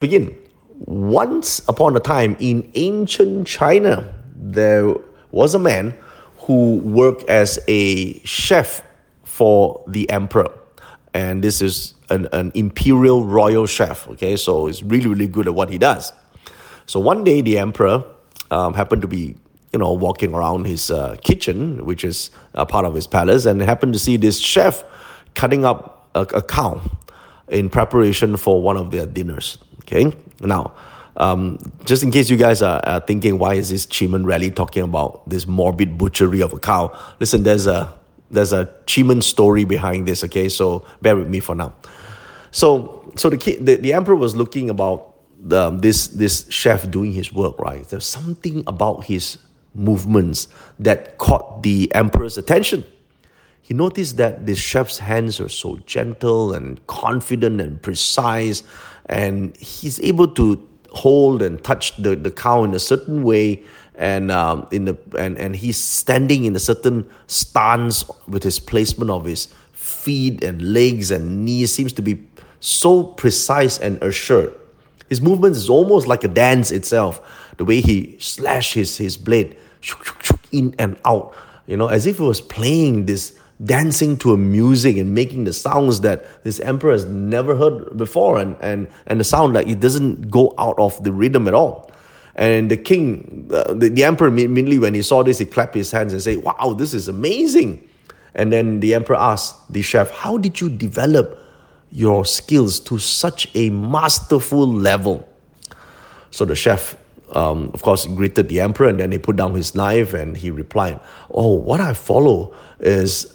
begin. Once upon a time in ancient China, there was a man who worked as a chef for the emperor. And this is an, an imperial royal chef, okay? So he's really, really good at what he does. So one day, the emperor um, happened to be, you know, walking around his uh, kitchen, which is a part of his palace, and happened to see this chef cutting up a, a cow in preparation for one of their dinners. Okay, now, um, just in case you guys are, are thinking, why is this Chi Men rally talking about this morbid butchery of a cow? Listen, there's a there's a Chi Men story behind this. Okay, so bear with me for now. So, so the the, the emperor was looking about the, this this chef doing his work. Right, there's something about his movements that caught the emperor's attention he noticed that the chef's hands are so gentle and confident and precise, and he's able to hold and touch the, the cow in a certain way and um, in the and, and he's standing in a certain stance with his placement of his feet and legs and knees seems to be so precise and assured. His movement is almost like a dance itself the way he slash his, his blade in and out you know as if he was playing this dancing to a music and making the sounds that this emperor has never heard before and, and, and the sound like it doesn't go out of the rhythm at all. And the king, uh, the, the emperor immediately when he saw this, he clapped his hands and said, wow, this is amazing. And then the emperor asked the chef, how did you develop your skills to such a masterful level? So the chef um, of course, greeted the emperor and then he put down his knife and he replied, Oh, what I follow is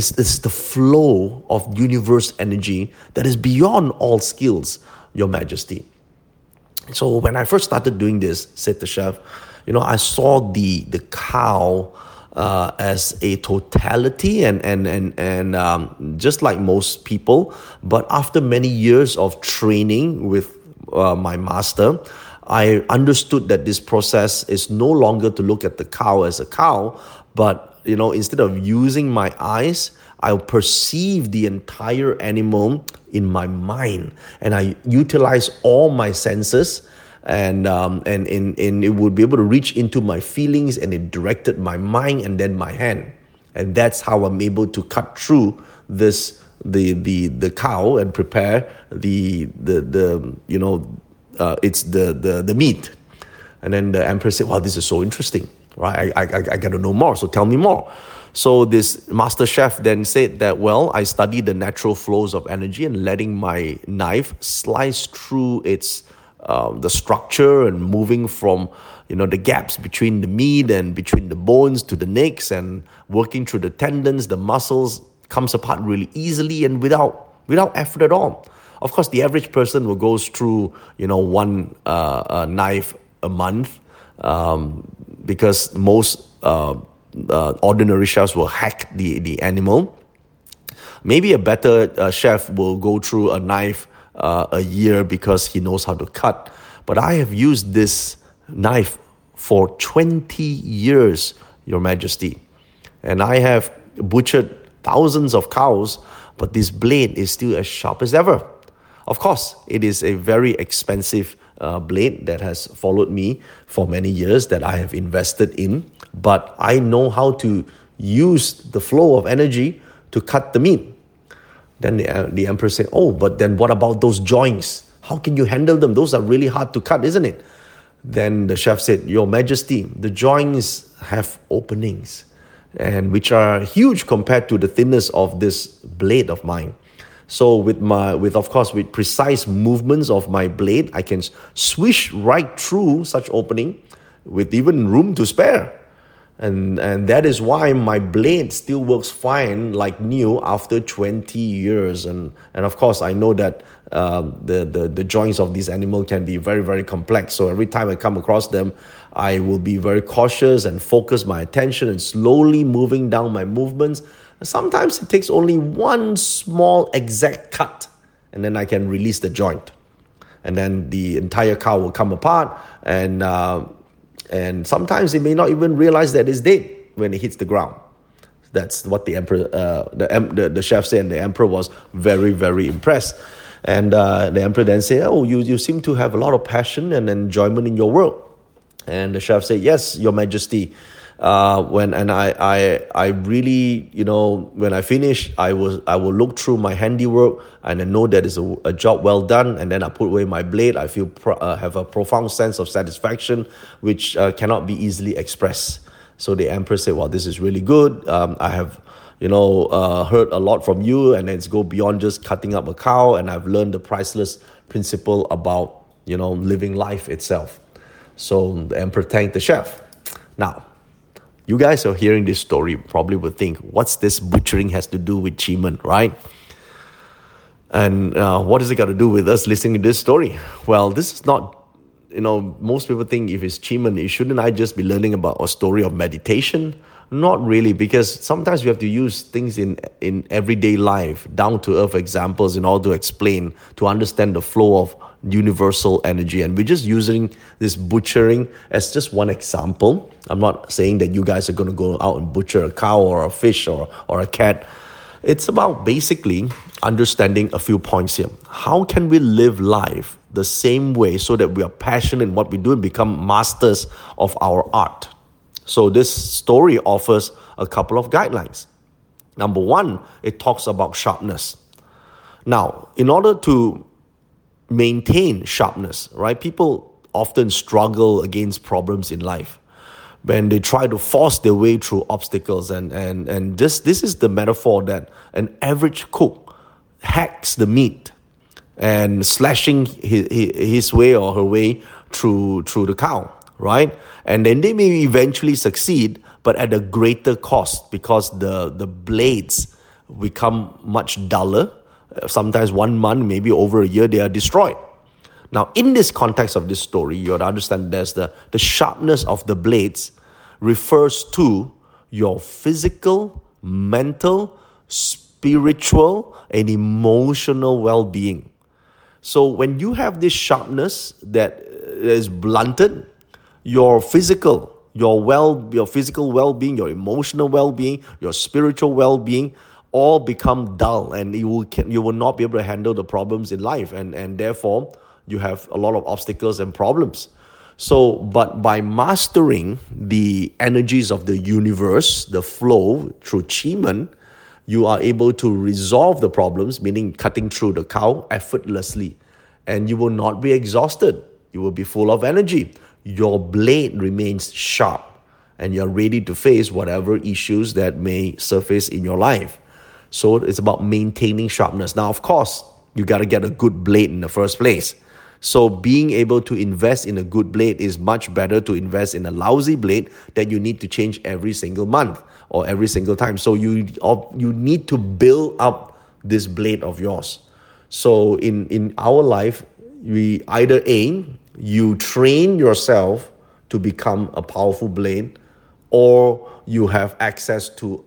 it's, it's the flow of universe energy that is beyond all skills, Your Majesty. So when I first started doing this, said the chef, you know, I saw the the cow uh, as a totality and and and and um, just like most people, but after many years of training with uh, my master, I understood that this process is no longer to look at the cow as a cow, but you know, instead of using my eyes, I'll perceive the entire animal in my mind and I utilize all my senses and um, and, and, and it would be able to reach into my feelings and it directed my mind and then my hand. And that's how I'm able to cut through this the the the cow and prepare the the the you know uh, it's the the the meat. And then the emperor said, "Wow, this is so interesting." Right? I, I, I got to know more, so tell me more. So this master chef then said that, well, I studied the natural flows of energy and letting my knife slice through its um, the structure and moving from you know the gaps between the meat and between the bones to the necks and working through the tendons, the muscles comes apart really easily and without without effort at all. Of course, the average person will go through you know one uh, knife a month. Um, because most uh, uh, ordinary chefs will hack the, the animal. Maybe a better uh, chef will go through a knife uh, a year because he knows how to cut. But I have used this knife for 20 years, Your Majesty. And I have butchered thousands of cows, but this blade is still as sharp as ever. Of course, it is a very expensive uh, blade that has followed me for many years that I have invested in, but I know how to use the flow of energy to cut the meat. Then the, uh, the emperor said, Oh, but then what about those joints? How can you handle them? Those are really hard to cut, isn't it? Then the chef said, Your Majesty, the joints have openings, and which are huge compared to the thinness of this blade of mine. So with my with of course with precise movements of my blade, I can swish right through such opening with even room to spare. And and that is why my blade still works fine like new after 20 years. And and of course I know that uh, the, the the joints of these animal can be very very complex. So every time I come across them, I will be very cautious and focus my attention and slowly moving down my movements Sometimes it takes only one small exact cut, and then I can release the joint, and then the entire cow will come apart, and uh, and sometimes it may not even realize that it's dead when it hits the ground. That's what the emperor, uh, the, the the chef said, and the emperor was very very impressed. And uh, the emperor then said, Oh, you, you seem to have a lot of passion and enjoyment in your work. And the chef said, Yes, Your Majesty. Uh, when and I, I I really you know when I finish I will I will look through my handiwork and I know that it's a, a job well done. And then I put away my blade. I feel pro, uh, have a profound sense of satisfaction which uh, cannot be easily expressed. So the emperor said well this is really good. Um, I have you know uh, heard a lot from you and it's go beyond just cutting up a cow. And I've learned the priceless principle about you know living life itself. So the emperor thanked the chef. Now you guys are hearing this story probably would think, what's this butchering has to do with Chi Men, right? And uh, what does it got to do with us listening to this story? Well, this is not, you know, most people think if it's Chi Men, shouldn't I just be learning about a story of meditation? Not really, because sometimes we have to use things in, in everyday life, down to earth examples in order to explain, to understand the flow of universal energy. And we're just using this butchering as just one example. I'm not saying that you guys are going to go out and butcher a cow or a fish or, or a cat. It's about basically understanding a few points here. How can we live life the same way so that we are passionate in what we do and become masters of our art? So, this story offers a couple of guidelines. Number one, it talks about sharpness. Now, in order to maintain sharpness, right? People often struggle against problems in life when they try to force their way through obstacles and and and this this is the metaphor that an average cook hacks the meat and slashing his, his way or her way through through the cow right and then they may eventually succeed but at a greater cost because the the blades become much duller sometimes one month, maybe over a year, they are destroyed. Now, in this context of this story, you have to understand there's the, the sharpness of the blades refers to your physical, mental, spiritual, and emotional well being. So, when you have this sharpness that is blunted, your physical, your well, your physical well being, your emotional well being, your spiritual well being, all become dull and you will you will not be able to handle the problems in life and and therefore you have a lot of obstacles and problems. So but by mastering the energies of the universe the flow through Chi Men you are able to resolve the problems meaning cutting through the cow effortlessly. And you will not be exhausted. You will be full of energy. Your blade remains sharp and you're ready to face whatever issues that may surface in your life so it's about maintaining sharpness. Now, of course, you got to get a good blade in the first place. So being able to invest in a good blade is much better to invest in a lousy blade that you need to change every single month or every single time. So you you need to build up this blade of yours. So in in our life, we either aim you train yourself to become a powerful blade or you have access to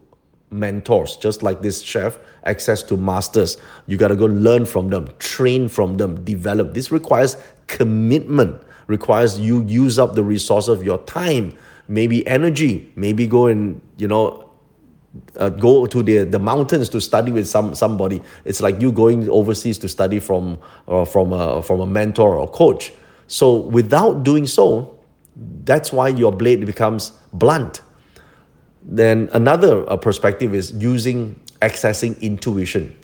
mentors, just like this chef, access to masters. You got to go learn from them, train from them, develop. This requires commitment, requires you use up the resource of your time, maybe energy, maybe go and, you know, uh, go to the, the mountains to study with some somebody. It's like you going overseas to study from uh, from a, from a mentor or coach. So without doing so, that's why your blade becomes blunt then another uh, perspective is using accessing intuition.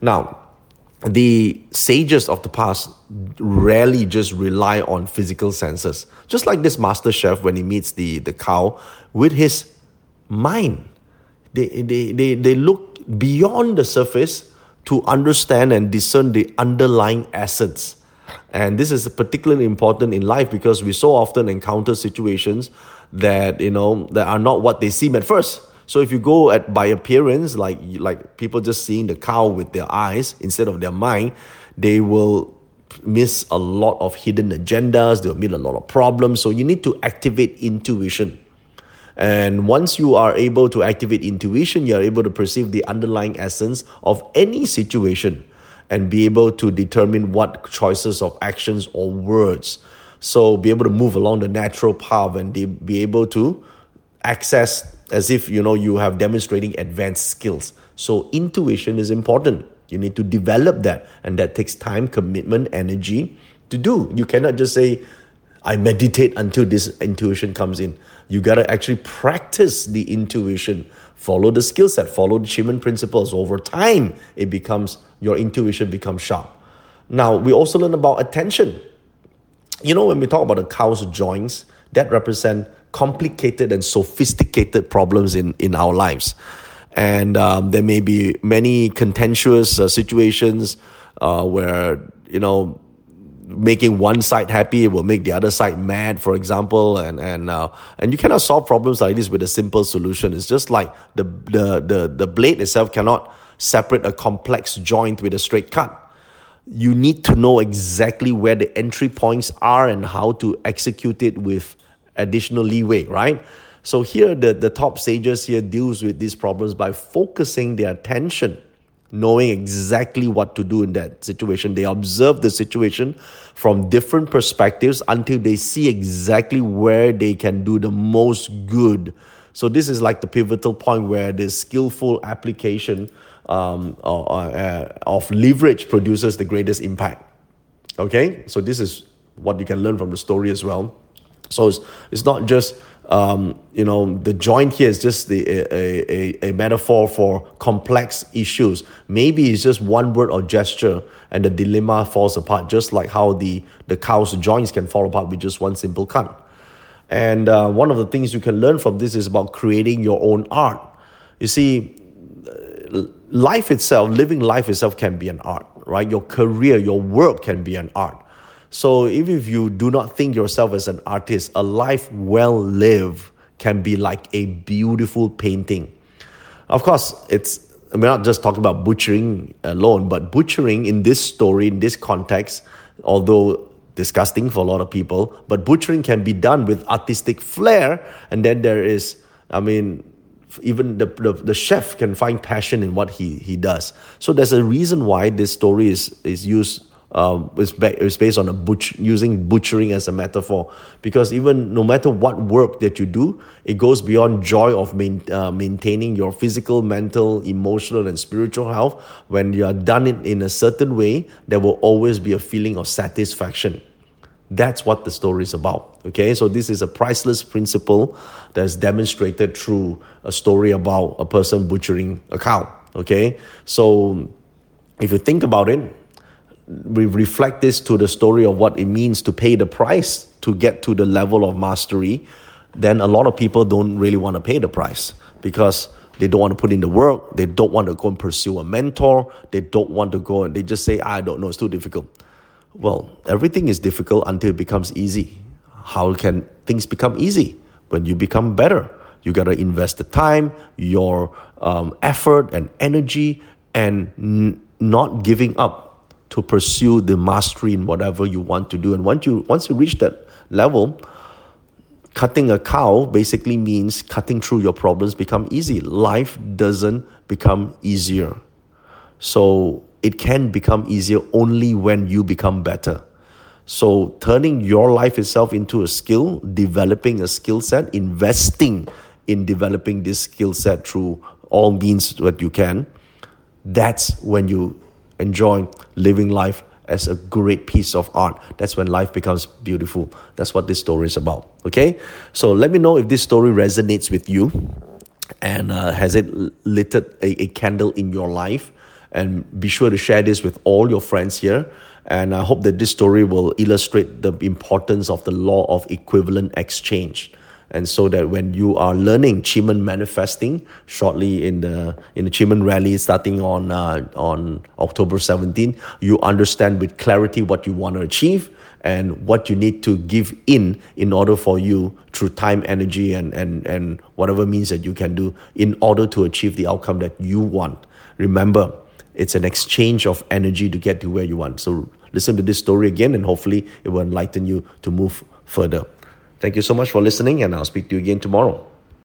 Now, the sages of the past rarely just rely on physical senses. Just like this master chef when he meets the, the cow with his mind. They, they, they, they look beyond the surface to understand and discern the underlying essence. And this is particularly important in life because we so often encounter situations that you know that are not what they seem at first. So if you go at by appearance, like like people just seeing the cow with their eyes instead of their mind, they will miss a lot of hidden agendas. They'll meet a lot of problems. So you need to activate intuition. And once you are able to activate intuition, you're able to perceive the underlying essence of any situation and be able to determine what choices of actions or words so be able to move along the natural path and be able to access as if you know you have demonstrating advanced skills. So intuition is important. You need to develop that. And that takes time, commitment, energy to do. You cannot just say, I meditate until this intuition comes in. You got to actually practice the intuition, follow the skill set, follow the Chi Men principles. Over time, it becomes, your intuition becomes sharp. Now, we also learn about attention. You know, when we talk about the cow's joints, that represent complicated and sophisticated problems in, in our lives. And um, there may be many contentious uh, situations uh, where, you know, making one side happy will make the other side mad, for example, and and uh, and you cannot solve problems like this with a simple solution. It's just like the the the the blade itself cannot separate a complex joint with a straight cut. You need to know exactly where the entry points are and how to execute it with additional leeway, right? So here the, the top sages here deals with these problems by focusing their attention knowing exactly what to do in that situation. They observe the situation from different perspectives until they see exactly where they can do the most good. So this is like the pivotal point where the skillful application um, uh, of leverage produces the greatest impact. Okay, so this is what you can learn from the story as well. So it's, it's not just um, you know, the joint here is just the, a, a, a metaphor for complex issues. Maybe it's just one word or gesture and the dilemma falls apart, just like how the, the cow's joints can fall apart with just one simple cut. And uh, one of the things you can learn from this is about creating your own art. You see, life itself, living life itself can be an art, right? Your career, your work can be an art. So even if you do not think yourself as an artist, a life well lived can be like a beautiful painting. Of course, it's we're not just talking about butchering alone, but butchering in this story, in this context, although disgusting for a lot of people, but butchering can be done with artistic flair. And then there is, I mean, even the, the, the, chef can find passion in what he, he does. So there's a reason why this story is, is used um, is, ba- is based on a butch- using butchering as a metaphor. Because even no matter what work that you do it goes beyond joy of main, uh, maintaining your physical mental emotional and spiritual health. When you are done it in a certain way there will always be a feeling of satisfaction that's what the story is about okay so this is a priceless principle that's demonstrated through a story about a person butchering a cow okay so if you think about it we reflect this to the story of what it means to pay the price to get to the level of mastery, then a lot of people don't really want to pay the price because they don't want to put in the work. They don't want to go and pursue a mentor. They don't want to go and they just say, ah, I don't know, it's too difficult. Well, everything is difficult until it becomes easy. How can things become easy? When you become better, you got to invest the time, your um, effort, and energy, and n- not giving up to pursue the mastery in whatever you want to do. And once you once you reach that level, cutting a cow basically means cutting through your problems become easy. Life doesn't become easier. So it can become easier only when you become better. So turning your life itself into a skill, developing a skill set, investing in developing this skill set through all means that you can, that's when you enjoy living life as a great piece of art. That's when life becomes beautiful. That's what this story is about. Okay? So let me know if this story resonates with you and uh, has it lit a, a candle in your life. And be sure to share this with all your friends here. And I hope that this story will illustrate the importance of the law of equivalent exchange and so that when you are learning Chi Men manifesting shortly in the in the Chi Men rally starting on uh, on October 17, you understand with clarity what you want to achieve and what you need to give in in order for you through time, energy, and and and whatever means that you can do in order to achieve the outcome that you want. Remember, it's an exchange of energy to get to where you want. So listen to this story again, and hopefully it will enlighten you to move further. Thank you so much for listening, and I'll speak to you again tomorrow.